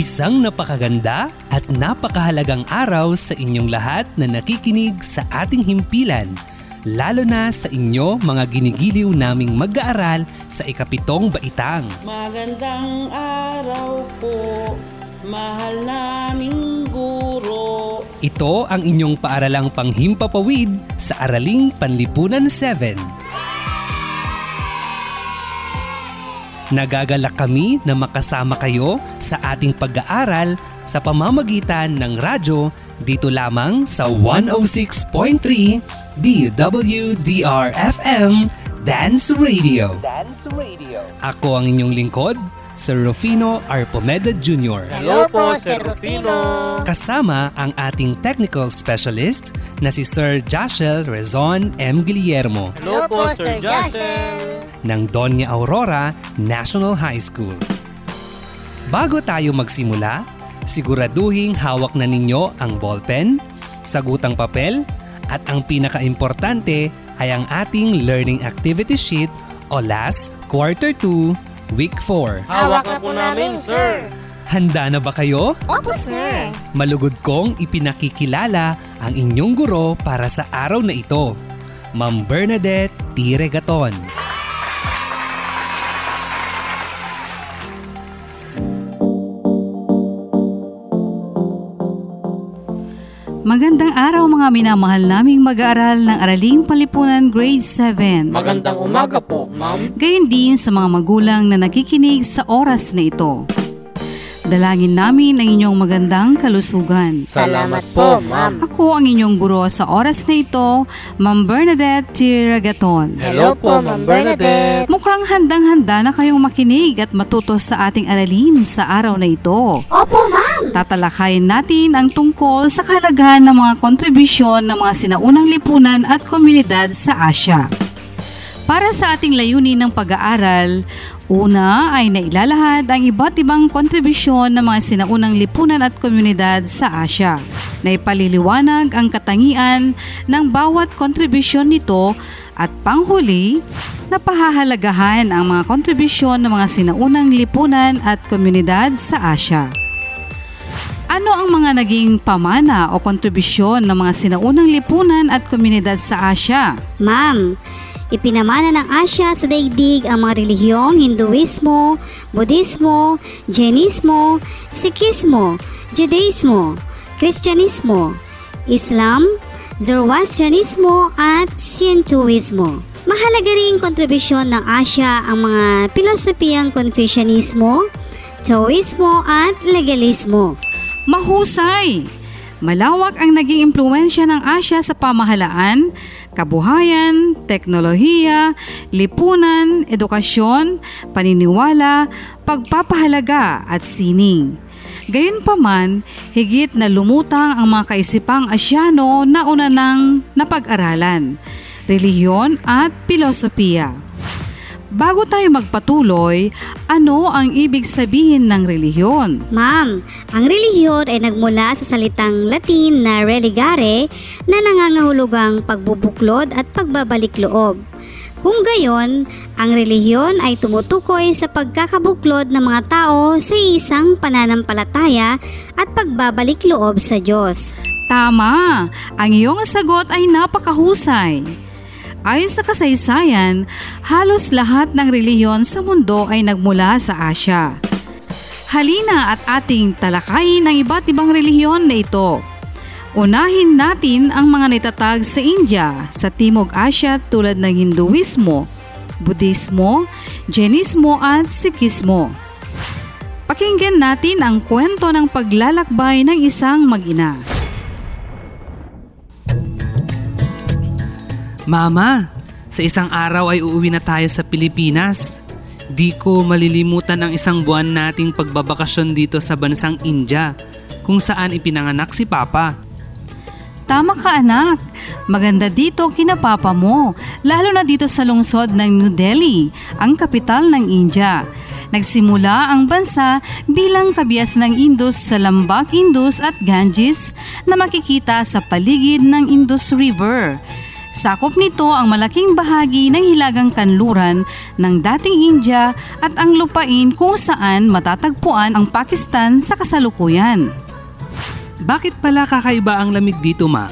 Isang napakaganda at napakahalagang araw sa inyong lahat na nakikinig sa ating himpilan. Lalo na sa inyo mga ginigiliw naming mag-aaral sa ikapitong baitang. Magandang araw po, mahal naming guro. Ito ang inyong paaralang panghimpapawid sa Araling Panlipunan 7. Nagagalak kami na makasama kayo sa ating pag-aaral sa pamamagitan ng radyo dito lamang sa 106.3 DWDR-FM Dance Radio. Dance Radio. Ako ang inyong lingkod, Sir Rufino Arpomeda Jr. Hello po, Sir Rufino. Kasama ang ating technical specialist na si Sir Joshel Rezon M. Guillermo Hello po, Sir Joshel. ng Doña Aurora National High School. Bago tayo magsimula, siguraduhing hawak na ninyo ang ballpen, sagutang papel, at ang pinakaimportante ay ang ating learning activity sheet o last quarter 2, week 4. Hawak na po namin, sir. Handa na ba kayo? Opo, sir. Malugod kong ipinakikilala ang inyong guro para sa araw na ito, Ma'am Bernadette T. Regaton. Magandang araw mga minamahal naming mag-aaral ng Araling Palipunan Grade 7. Magandang umaga po, ma'am. Gayon din sa mga magulang na nakikinig sa oras na ito. Dalangin namin ang inyong magandang kalusugan. Salamat po, ma'am. Ako ang inyong guro sa oras na ito, Ma'am Bernadette T. Ragaton. Hello po, ma'am Bernadette. Mukhang handang-handa na kayong makinig at matuto sa ating aralin sa araw na ito. Opo. Tatalakayin natin ang tungkol sa kahalagahan ng mga kontribusyon ng mga sinaunang lipunan at komunidad sa Asya. Para sa ating layunin ng pag-aaral, una ay nailalahad ang iba't ibang kontribusyon ng mga sinaunang lipunan at komunidad sa Asya. Naipaliliwanag ang katangian ng bawat kontribusyon nito at panghuli, napahahalagahan ang mga kontribusyon ng mga sinaunang lipunan at komunidad sa Asya. Ano ang mga naging pamana o kontribusyon ng mga sinaunang lipunan at komunidad sa Asya? Ma'am, ipinamana ng Asya sa daigdig ang mga relihiyong Hinduismo, Budismo, Jainismo, Sikhismo, Judaismo, Kristyanismo, Islam, Zoroastrianismo at Shintoismo. Mahalaga ring kontribusyon ng Asya ang mga pilosopiyang Confucianismo, Taoismo at legalismo. Mahusay! Malawak ang naging impluensya ng Asya sa pamahalaan, kabuhayan, teknolohiya, lipunan, edukasyon, paniniwala, pagpapahalaga at sining. Gayunpaman, higit na lumutang ang mga kaisipang Asyano na una nang napag-aralan, relihiyon at pilosopiya. Bago tayo magpatuloy, ano ang ibig sabihin ng relihiyon? Ma'am, ang relihiyon ay nagmula sa salitang Latin na religare na nangangahulugang pagbubuklod at pagbabalik loob. Kung gayon, ang relihiyon ay tumutukoy sa pagkakabuklod ng mga tao sa isang pananampalataya at pagbabalik loob sa Diyos. Tama! Ang iyong sagot ay napakahusay. Ayon sa kasaysayan, halos lahat ng reliyon sa mundo ay nagmula sa Asya. Halina at ating talakayin ang iba't ibang relihiyon na ito. Unahin natin ang mga nitatag sa India, sa Timog Asya tulad ng Hinduismo, Budismo, Jainismo at Sikhismo. Pakinggan natin ang kwento ng paglalakbay ng isang mag-ina. Mama, sa isang araw ay uuwi na tayo sa Pilipinas. Di ko malilimutan ang isang buwan nating pagbabakasyon dito sa bansang India, kung saan ipinanganak si Papa. Tama ka anak, maganda dito kina papa mo, lalo na dito sa lungsod ng New Delhi, ang kapital ng India. Nagsimula ang bansa bilang kabias ng Indus sa lambak Indus at Ganges na makikita sa paligid ng Indus River. Sakop nito ang malaking bahagi ng hilagang kanluran ng dating India at ang lupain kung saan matatagpuan ang Pakistan sa kasalukuyan. Bakit pala kakaiba ang lamig dito, Ma?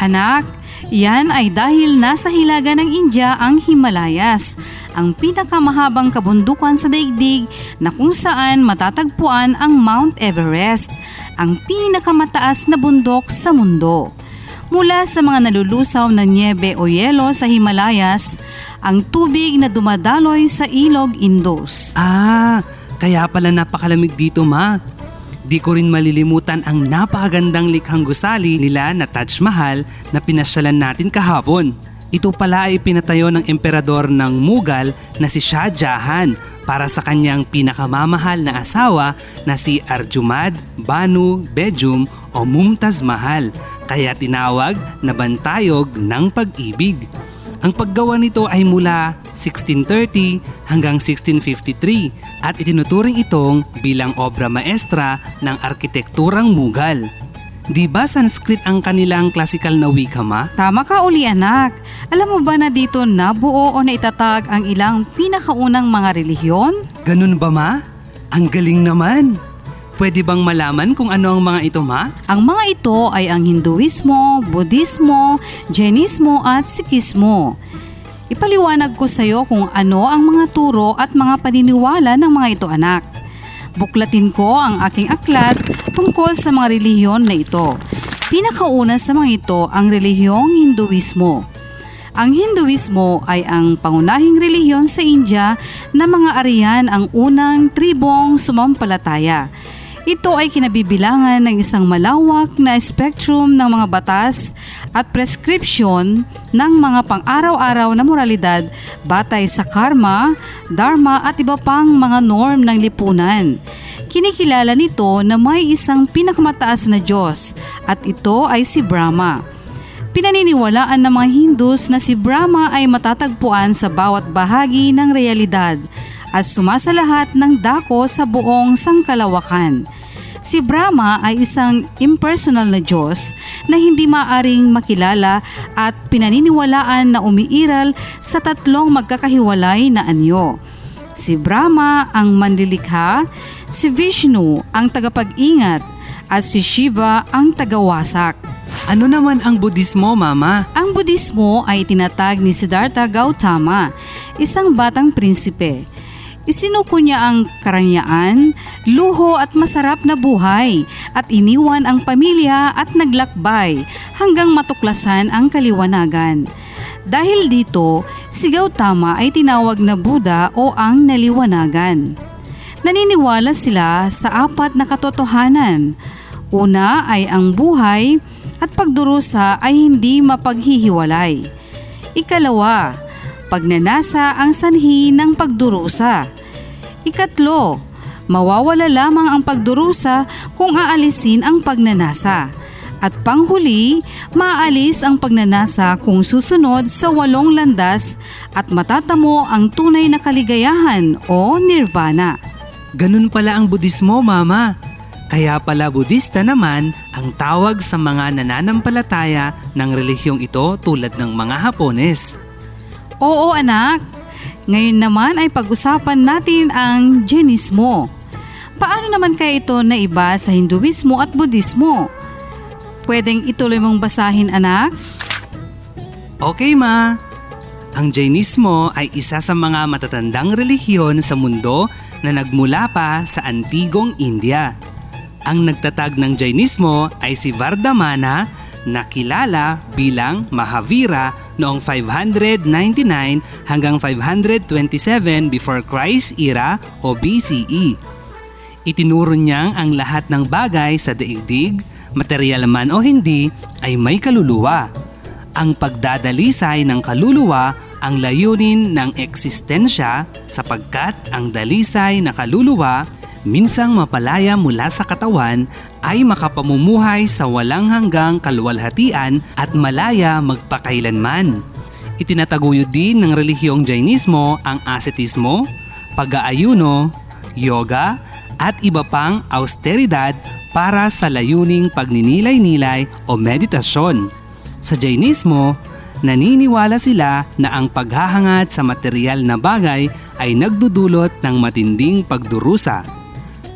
Anak, yan ay dahil nasa hilaga ng India ang Himalayas, ang pinakamahabang kabundukan sa daigdig na kung saan matatagpuan ang Mount Everest, ang pinakamataas na bundok sa mundo. Mula sa mga nalulusaw na niebe o yelo sa Himalayas, ang tubig na dumadaloy sa ilog Indus. Ah, kaya pala napakalamig dito, Ma. Di ko rin malilimutan ang napakagandang likhang gusali nila na Taj Mahal na pinasyalan natin kahapon. Ito pala ay pinatayo ng emperador ng Mughal na si Shah Jahan para sa kanyang pinakamamahal na asawa na si Arjumad Banu Bejum o Mumtaz Mahal kaya tinawag na bantayog ng pag-ibig. Ang paggawa nito ay mula 1630 hanggang 1653 at itinuturing itong bilang obra maestra ng arkitekturang Mughal. Di ba Sanskrit ang kanilang klasikal na wika ma? Tama ka uli anak. Alam mo ba na dito nabuo o naitatag ang ilang pinakaunang mga relihiyon? Ganun ba ma? Ang galing naman! Pwede bang malaman kung ano ang mga ito ma? Ang mga ito ay ang Hinduismo, Budismo, Jainismo at Sikhismo. Ipaliwanag ko sa iyo kung ano ang mga turo at mga paniniwala ng mga ito anak. Buklatin ko ang aking aklat tungkol sa mga relihiyon na ito. Pinakauna sa mga ito ang relihiyong Hinduismo. Ang Hinduismo ay ang pangunahing relihiyon sa India na mga Aryan ang unang tribong sumampalataya. Ito ay kinabibilangan ng isang malawak na spectrum ng mga batas at prescription ng mga pang-araw-araw na moralidad batay sa karma, dharma at iba pang mga norm ng lipunan. Kinikilala nito na may isang pinakamataas na Diyos at ito ay si Brahma. Pinaniniwalaan ng mga Hindus na si Brahma ay matatagpuan sa bawat bahagi ng realidad at sumasalahat ng dako sa buong sangkalawakan. Si Brahma ay isang impersonal na Diyos na hindi maaring makilala at pinaniniwalaan na umiiral sa tatlong magkakahiwalay na anyo. Si Brahma ang manlilikha, si Vishnu ang tagapag-ingat, at si Shiva ang tagawasak. Ano naman ang Budismo, Mama? Ang Budismo ay tinatag ni Siddhartha Gautama, isang batang prinsipe. Isinuko niya ang karangyaan, luho at masarap na buhay at iniwan ang pamilya at naglakbay hanggang matuklasan ang kaliwanagan. Dahil dito, si Gautama ay tinawag na Buddha o ang naliwanagan. Naniniwala sila sa apat na katotohanan. Una ay ang buhay at pagdurusa ay hindi mapaghihiwalay. Ikalawa, pagnanasa ang sanhi ng pagdurusa. Ikatlo, mawawala lamang ang pagdurusa kung aalisin ang pagnanasa. At panghuli, maalis ang pagnanasa kung susunod sa walong landas at matatamo ang tunay na kaligayahan o nirvana. Ganun pala ang Budismo, Mama. Kaya pala Budista naman ang tawag sa mga nananampalataya ng relihiyong ito tulad ng mga Hapones. Oo anak, ngayon naman ay pag-usapan natin ang Jainismo. Paano naman kaya ito na iba sa Hinduismo at Budismo? pwedeng ituloy mong basahin anak? Okay ma. Ang Jainismo ay isa sa mga matatandang relihiyon sa mundo na nagmula pa sa antigong India. Ang nagtatag ng Jainismo ay si Vardhamana na kilala bilang Mahavira noong 599 hanggang 527 before Christ era o BCE. Itinuro niyang ang lahat ng bagay sa daigdig, material man o hindi, ay may kaluluwa. Ang pagdadalisay ng kaluluwa ang layunin ng eksistensya sapagkat ang dalisay na kaluluwa minsang mapalaya mula sa katawan ay makapamumuhay sa walang hanggang kaluwalhatian at malaya magpakailanman. Itinataguyod din ng relihiyong Jainismo ang ascetismo, pag-aayuno, yoga, at iba pang austeridad para sa layuning pagninilay-nilay o meditasyon. Sa Jainismo, naniniwala sila na ang paghahangad sa material na bagay ay nagdudulot ng matinding pagdurusa.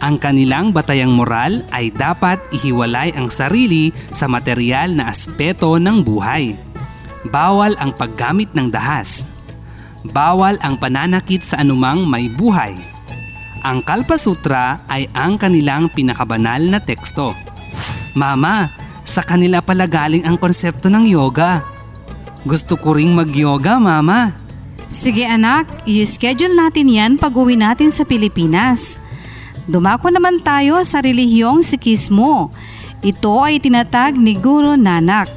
Ang kanilang batayang moral ay dapat ihiwalay ang sarili sa material na aspeto ng buhay. Bawal ang paggamit ng dahas. Bawal ang pananakit sa anumang may buhay. Ang Kalpa Sutra ay ang kanilang pinakabanal na teksto. Mama, sa kanila pala galing ang konsepto ng yoga. Gusto ko ring mag-yoga, Mama. Sige anak, i-schedule natin yan pag uwi natin sa Pilipinas. Dumako naman tayo sa relihiyong Sikhismo. Ito ay tinatag ni Guru Nanak.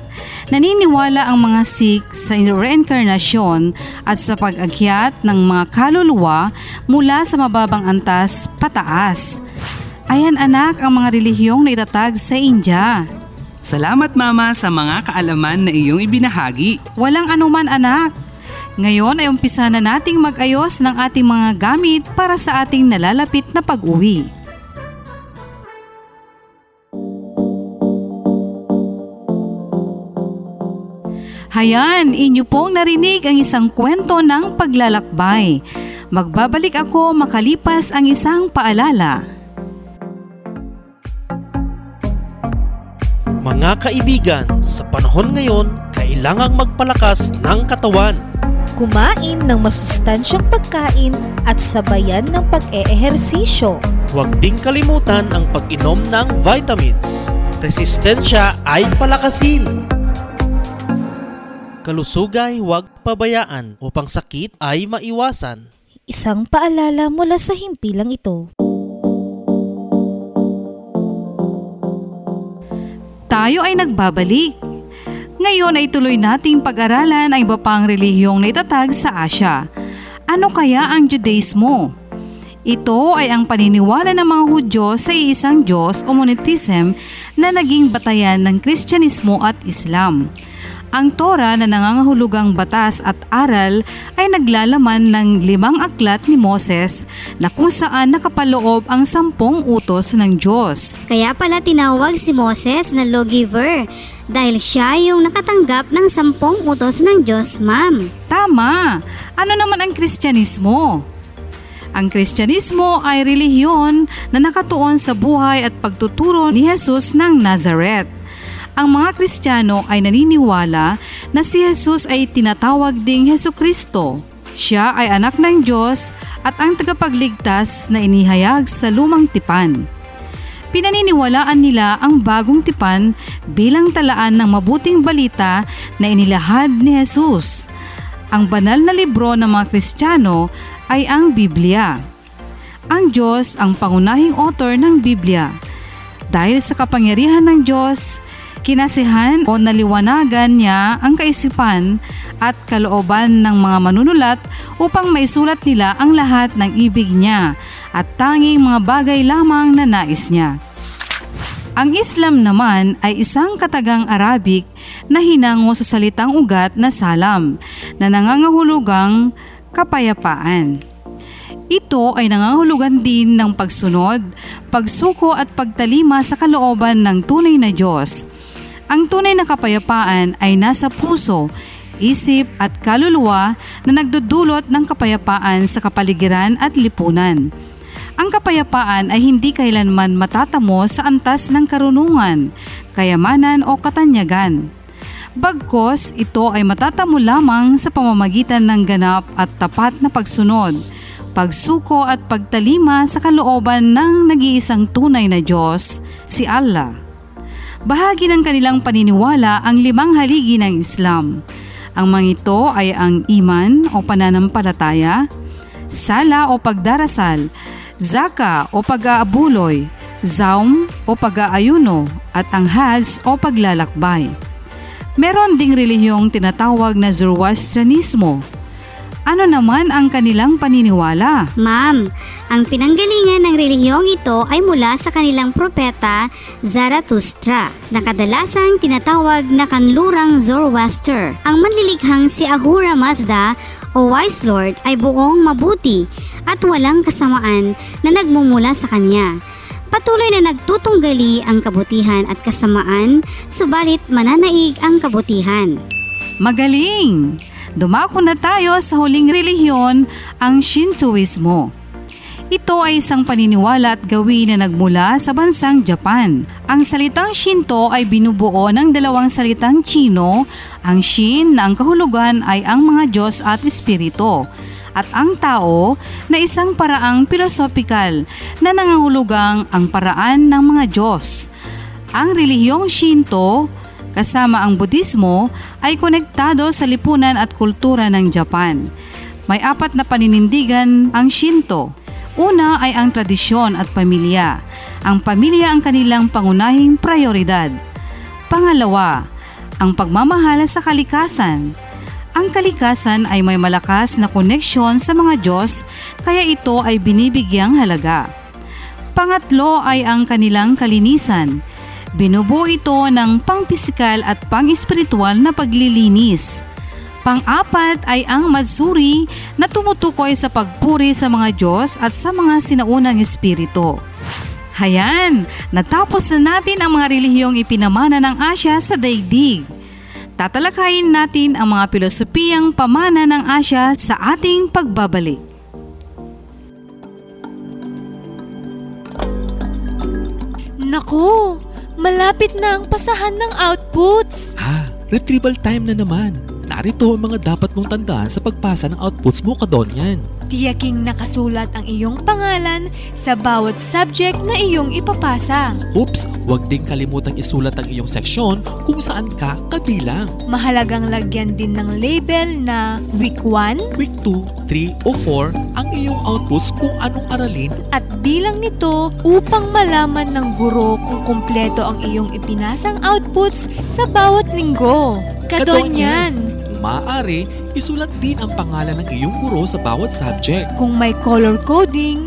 Naniniwala ang mga Sikh sa reincarnation at sa pag-akyat ng mga kaluluwa mula sa mababang antas pataas. Ayan anak ang mga relihiyong na itatag sa India. Salamat Mama sa mga kaalaman na iyong ibinahagi. Walang anuman anak. Ngayon ay umpisa na nating mag-ayos ng ating mga gamit para sa ating nalalapit na pag-uwi. Hayan, inyo pong narinig ang isang kwento ng paglalakbay. Magbabalik ako makalipas ang isang paalala. Mga kaibigan, sa panahon ngayon, kailangang magpalakas ng katawan. Kumain ng masustansyang pagkain at sabayan ng pag-eehersisyo. Huwag ding kalimutan ang pag-inom ng vitamins. Resistensya ay palakasin. Kalusugay huwag pabayaan upang sakit ay maiwasan. Isang paalala mula sa himpilang ito. Tayo ay nagbabalik. Ngayon ay tuloy nating pag-aralan ang iba pang relihiyong naitatag sa Asya. Ano kaya ang Judaismo? Ito ay ang paniniwala ng mga Hudyo sa iisang Diyos o monotheism na naging batayan ng Kristyanismo at Islam. Ang Torah na nangangahulugang batas at aral ay naglalaman ng limang aklat ni Moses na kung saan nakapaloob ang sampung utos ng Diyos. Kaya pala tinawag si Moses na lawgiver dahil siya yung nakatanggap ng sampung utos ng Diyos, ma'am. Tama! Ano naman ang Kristyanismo? Ang Kristyanismo ay relihiyon na nakatuon sa buhay at pagtuturo ni Jesus ng Nazareth. Ang mga Kristiyano ay naniniwala na si Jesus ay tinatawag ding Heso Kristo. Siya ay anak ng Diyos at ang tagapagligtas na inihayag sa lumang tipan. Pinaniniwalaan nila ang bagong tipan bilang talaan ng mabuting balita na inilahad ni Jesus. Ang banal na libro ng mga Kristiyano ay ang Biblia. Ang Diyos ang pangunahing author ng Biblia. Dahil sa kapangyarihan ng Diyos, kinasihan o naliwanagan niya ang kaisipan at kalooban ng mga manunulat upang maisulat nila ang lahat ng ibig niya at tanging mga bagay lamang na nais niya. Ang Islam naman ay isang katagang Arabic na hinango sa salitang ugat na salam na nangangahulugang kapayapaan. Ito ay nangangahulugan din ng pagsunod, pagsuko at pagtalima sa kalooban ng tunay na Diyos. Ang tunay na kapayapaan ay nasa puso, isip at kaluluwa na nagdudulot ng kapayapaan sa kapaligiran at lipunan. Ang kapayapaan ay hindi kailanman matatamo sa antas ng karunungan, kayamanan o katanyagan. Bagkos, ito ay matatamo lamang sa pamamagitan ng ganap at tapat na pagsunod, pagsuko at pagtalima sa kalooban ng nag-iisang tunay na Diyos, si Allah. Bahagi ng kanilang paniniwala ang limang haligi ng Islam. Ang mga ito ay ang iman o pananampalataya, sala o pagdarasal, zaka o pag-aabuloy, zaum o pag-aayuno, at ang hajj o paglalakbay. Meron ding relihiyong tinatawag na Zoroastrianismo. Ano naman ang kanilang paniniwala? Ma'am, ang pinanggalingan ng relihiyong ito ay mula sa kanilang propeta Zarathustra, na kadalasang tinatawag na kanlurang Zoroaster. Ang manlilikhang si Ahura Mazda o Wise Lord ay buong mabuti at walang kasamaan na nagmumula sa kanya. Patuloy na nagtutunggali ang kabutihan at kasamaan, subalit mananaig ang kabutihan. Magaling! Dumako na tayo sa huling relihiyon, ang Shintoismo. Ito ay isang paniniwala at gawin na nagmula sa bansang Japan. Ang salitang Shinto ay binubuo ng dalawang salitang Chino, ang Shin na ang kahulugan ay ang mga Diyos at Espiritu, at ang tao na isang paraang pilosopikal na nangangulugang ang paraan ng mga Diyos. Ang relihiyong Shinto kasama ang Budismo ay konektado sa lipunan at kultura ng Japan. May apat na paninindigan ang Shinto. Una ay ang tradisyon at pamilya. Ang pamilya ang kanilang pangunahing prioridad. Pangalawa, ang pagmamahal sa kalikasan. Ang kalikasan ay may malakas na koneksyon sa mga Diyos kaya ito ay binibigyang halaga. Pangatlo ay ang kanilang kalinisan. Binubuo ito ng pang-pisikal at pang-espiritual na paglilinis. Pang-apat ay ang Matsuri na tumutukoy sa pagpuri sa mga Diyos at sa mga sinaunang espiritu. Hayan, natapos na natin ang mga relihiyong ipinamana ng Asya sa daigdig. Tatalakayin natin ang mga pilosopiyang pamana ng Asya sa ating pagbabalik. Naku, malapit na ang pasahan ng outputs. Ah, retrieval time na naman. Narito ang mga dapat mong tandaan sa pagpasa ng outputs mo kadonyan. Tiyaking nakasulat ang iyong pangalan sa bawat subject na iyong ipapasa. Oops, huwag ding kalimutang isulat ang iyong seksyon kung saan ka kabilang. Mahalagang lagyan din ng label na Week 1, Week 2, 3 o 4 ang iyong outputs kung anong aralin at bilang nito upang malaman ng guro kung kumpleto ang iyong ipinasang outputs sa bawat linggo. Maaari, isulat din ang pangalan ng iyong guro sa bawat subject. Kung may color coding,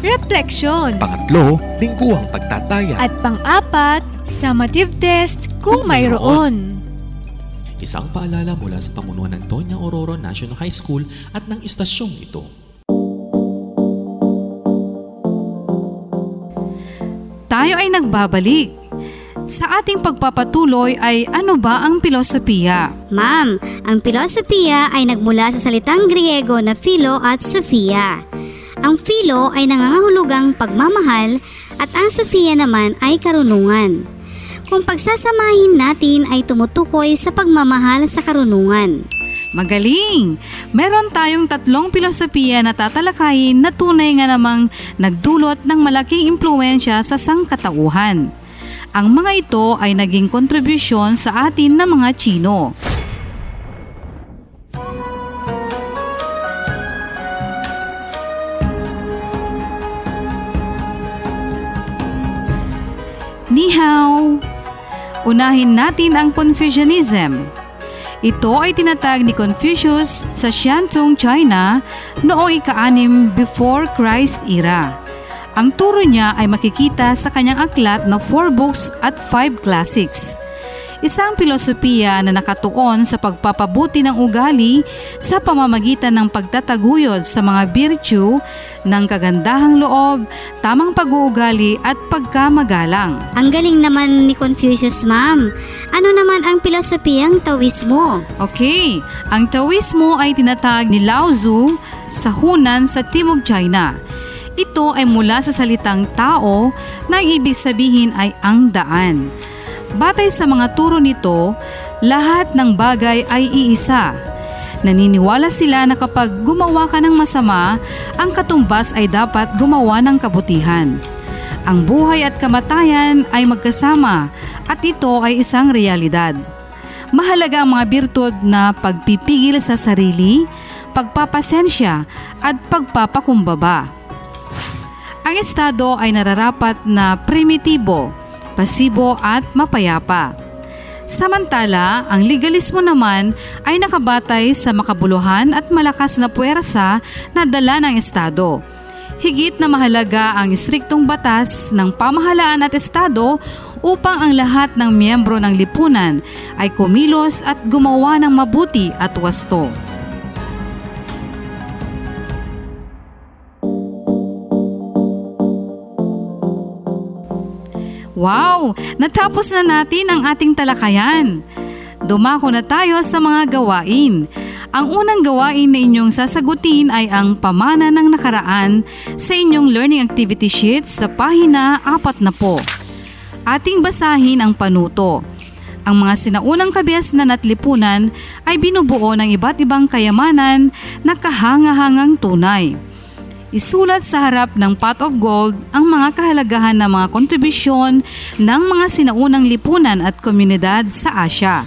refleksyon. Pangatlo, lingguhang pagtataya. At pang-apat, summative test kung mayroon. Isang paalala mula sa pamunuan ng Tonya Ororo National High School at ng istasyong ito. Tayo ay nagbabalik. Sa ating pagpapatuloy ay ano ba ang pilosopiya? Ma'am, ang pilosopiya ay nagmula sa salitang Griego na philo at sophia. Ang philo ay nangangahulugang pagmamahal at ang sophia naman ay karunungan. Kung pagsasamahin natin ay tumutukoy sa pagmamahal sa karunungan. Magaling! Meron tayong tatlong pilosopiya na tatalakayin na tunay nga namang nagdulot ng malaking impluensya sa sangkatauhan. Ang mga ito ay naging kontribusyon sa atin ng mga Chino. Hao! Unahin natin ang Confucianism. Ito ay tinatag ni Confucius sa Shantung, China noong ika-anim before Christ era. Ang turo niya ay makikita sa kanyang aklat na 4 books at 5 classics. Isang pilosopiya na nakatuon sa pagpapabuti ng ugali sa pamamagitan ng pagtataguyod sa mga virtue ng kagandahang loob, tamang pag-uugali at pagkamagalang. Ang galing naman ni Confucius, ma'am. Ano naman ang pilosopiyang Taoismo? Okay, ang Taoismo ay tinatag ni Lao Tzu sa Hunan sa Timog China. Ito ay mula sa salitang tao na ibig sabihin ay ang daan. Batay sa mga turo nito, lahat ng bagay ay iisa. Naniniwala sila na kapag gumawa ka ng masama, ang katumbas ay dapat gumawa ng kabutihan. Ang buhay at kamatayan ay magkasama at ito ay isang realidad. Mahalaga ang mga birtud na pagpipigil sa sarili, pagpapasensya at pagpapakumbaba. Ang estado ay nararapat na primitibo, pasibo at mapayapa. Samantala, ang legalismo naman ay nakabatay sa makabuluhan at malakas na puwersa na dala ng estado. Higit na mahalaga ang istriktong batas ng pamahalaan at estado upang ang lahat ng miyembro ng lipunan ay kumilos at gumawa ng mabuti at wasto. Wow! Natapos na natin ang ating talakayan. Dumako na tayo sa mga gawain. Ang unang gawain na inyong sasagutin ay ang pamana ng nakaraan sa inyong learning activity sheet sa pahina 4 na po. Ating basahin ang panuto. Ang mga sinaunang kabiasnan at lipunan ay binubuo ng iba't ibang kayamanan na kahangahangang tunay. Isulat sa harap ng pot of gold ang mga kahalagahan ng mga kontribusyon ng mga sinaunang lipunan at komunidad sa Asya.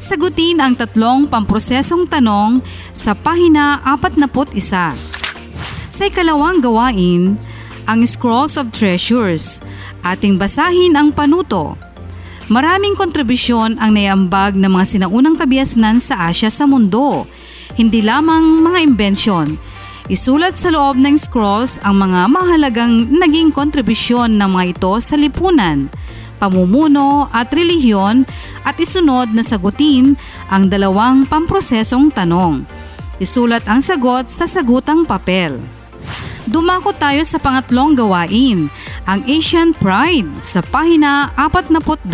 Sagutin ang tatlong pamprosesong tanong sa pahina 41. Sa ikalawang gawain, ang Scrolls of Treasures. Ating basahin ang panuto. Maraming kontribusyon ang naiambag ng mga sinaunang kabiasnan sa Asya sa mundo. Hindi lamang mga imbensyon, Isulat sa loob ng scrolls ang mga mahalagang naging kontribusyon ng mga ito sa lipunan, pamumuno at relihiyon at isunod na sagutin ang dalawang pamprosesong tanong. Isulat ang sagot sa sagutang papel. Dumako tayo sa pangatlong gawain, ang Asian Pride sa pahina 42.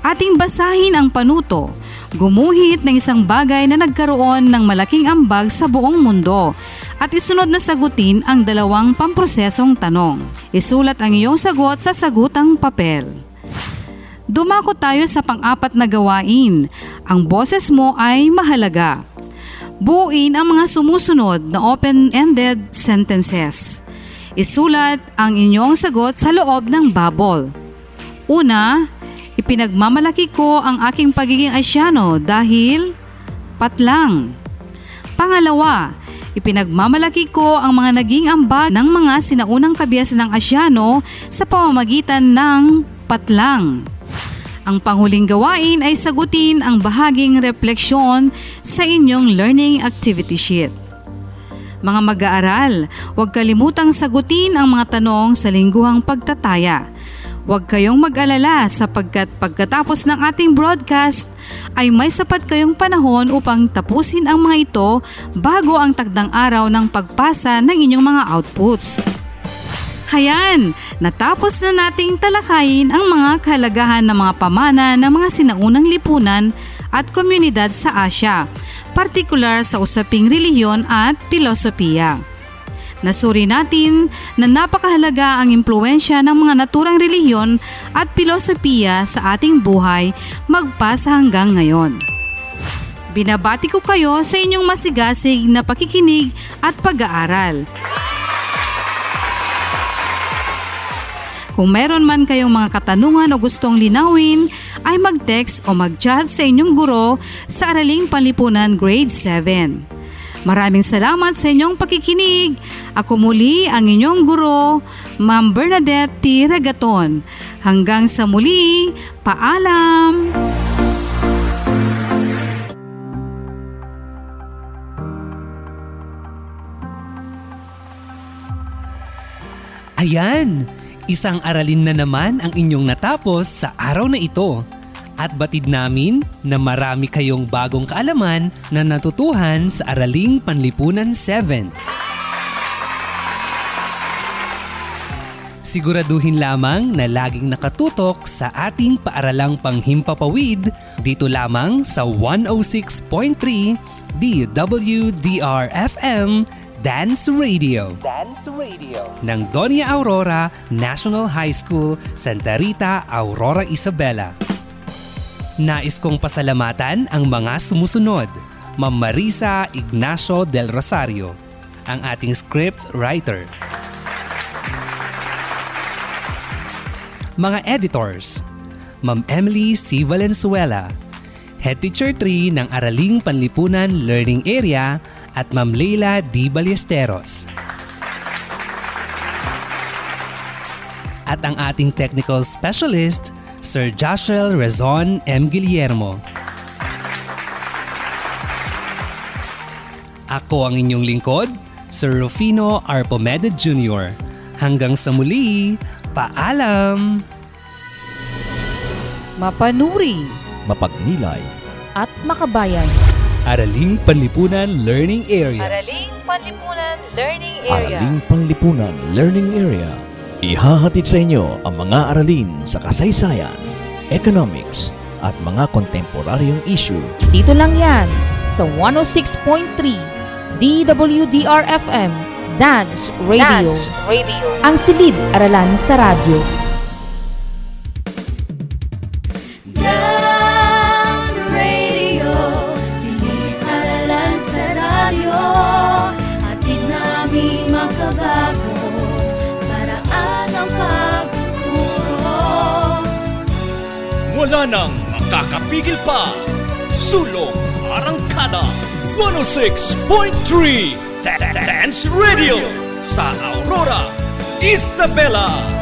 Ating basahin ang panuto Gumuhit ng isang bagay na nagkaroon ng malaking ambag sa buong mundo at isunod na sagutin ang dalawang pamprosesong tanong. Isulat ang iyong sagot sa sagutang papel. Dumako tayo sa pang-apat na gawain. Ang boses mo ay mahalaga. Buuin ang mga sumusunod na open-ended sentences. Isulat ang inyong sagot sa loob ng bubble. Una, Ipinagmamalaki ko ang aking pagiging Asyano dahil patlang. Pangalawa, ipinagmamalaki ko ang mga naging ambag ng mga sinaunang kabias ng Asyano sa pamamagitan ng patlang. Ang panghuling gawain ay sagutin ang bahaging refleksyon sa inyong learning activity sheet. Mga mag-aaral, huwag kalimutang sagutin ang mga tanong sa lingguhang pagtataya Huwag kayong mag-alala sapagkat pagkatapos ng ating broadcast ay may sapat kayong panahon upang tapusin ang mga ito bago ang tagdang araw ng pagpasa ng inyong mga outputs. Hayan, natapos na nating talakayin ang mga kahalagahan ng mga pamana ng mga sinaunang lipunan at komunidad sa Asya, partikular sa usaping relihiyon at filosofiya. Nasuri natin na napakahalaga ang impluensya ng mga naturang relihiyon at filosofiya sa ating buhay magpasa hanggang ngayon. Binabati ko kayo sa inyong masigasig na pakikinig at pag-aaral. Kung meron man kayong mga katanungan o gustong linawin, ay mag-text o mag-chat sa inyong guro sa Araling Panlipunan Grade 7. Maraming salamat sa inyong pakikinig. Ako muli ang inyong guro, Ma'am Bernadette T. Ragaton. Hanggang sa muli, paalam! Ayan! Isang aralin na naman ang inyong natapos sa araw na ito. At batid namin na marami kayong bagong kaalaman na natutuhan sa Araling Panlipunan 7. Siguraduhin lamang na laging nakatutok sa ating paaralang panghimpapawid dito lamang sa 106.3 DWDR-FM Dance Radio. Dance Radio. Ng Doña Aurora National High School, Santa Rita, Aurora, Isabela. Nais kong pasalamatan ang mga sumusunod. Ma'am Marisa Ignacio del Rosario, ang ating script writer. Mga editors, Ma'am Emily C. Valenzuela, Head Teacher 3 ng Araling Panlipunan Learning Area at Ma'am Leila D. Ballesteros. At ang ating technical specialist, Sir Joshua Rezon M. Guillermo. Ako ang inyong lingkod, Sir Rufino R. Pomeda Jr. Hanggang sa muli, paalam! Mapanuri Mapagnilay. At makabayan. Araling Panlipunan Learning Area. Araling Panlipunan Learning Araling Panlipunan Learning Area. Ihahatid sa inyo ang mga aralin sa kasaysayan, economics, at mga kontemporaryong issue. Dito lang yan sa 106.3 DWDR-FM Dance Radio. Radio. Ang silid aralan sa radyo. Nang makakapigil pa. Sulong Arangkada 106.3 Dance Radio sa Aurora, Isabela.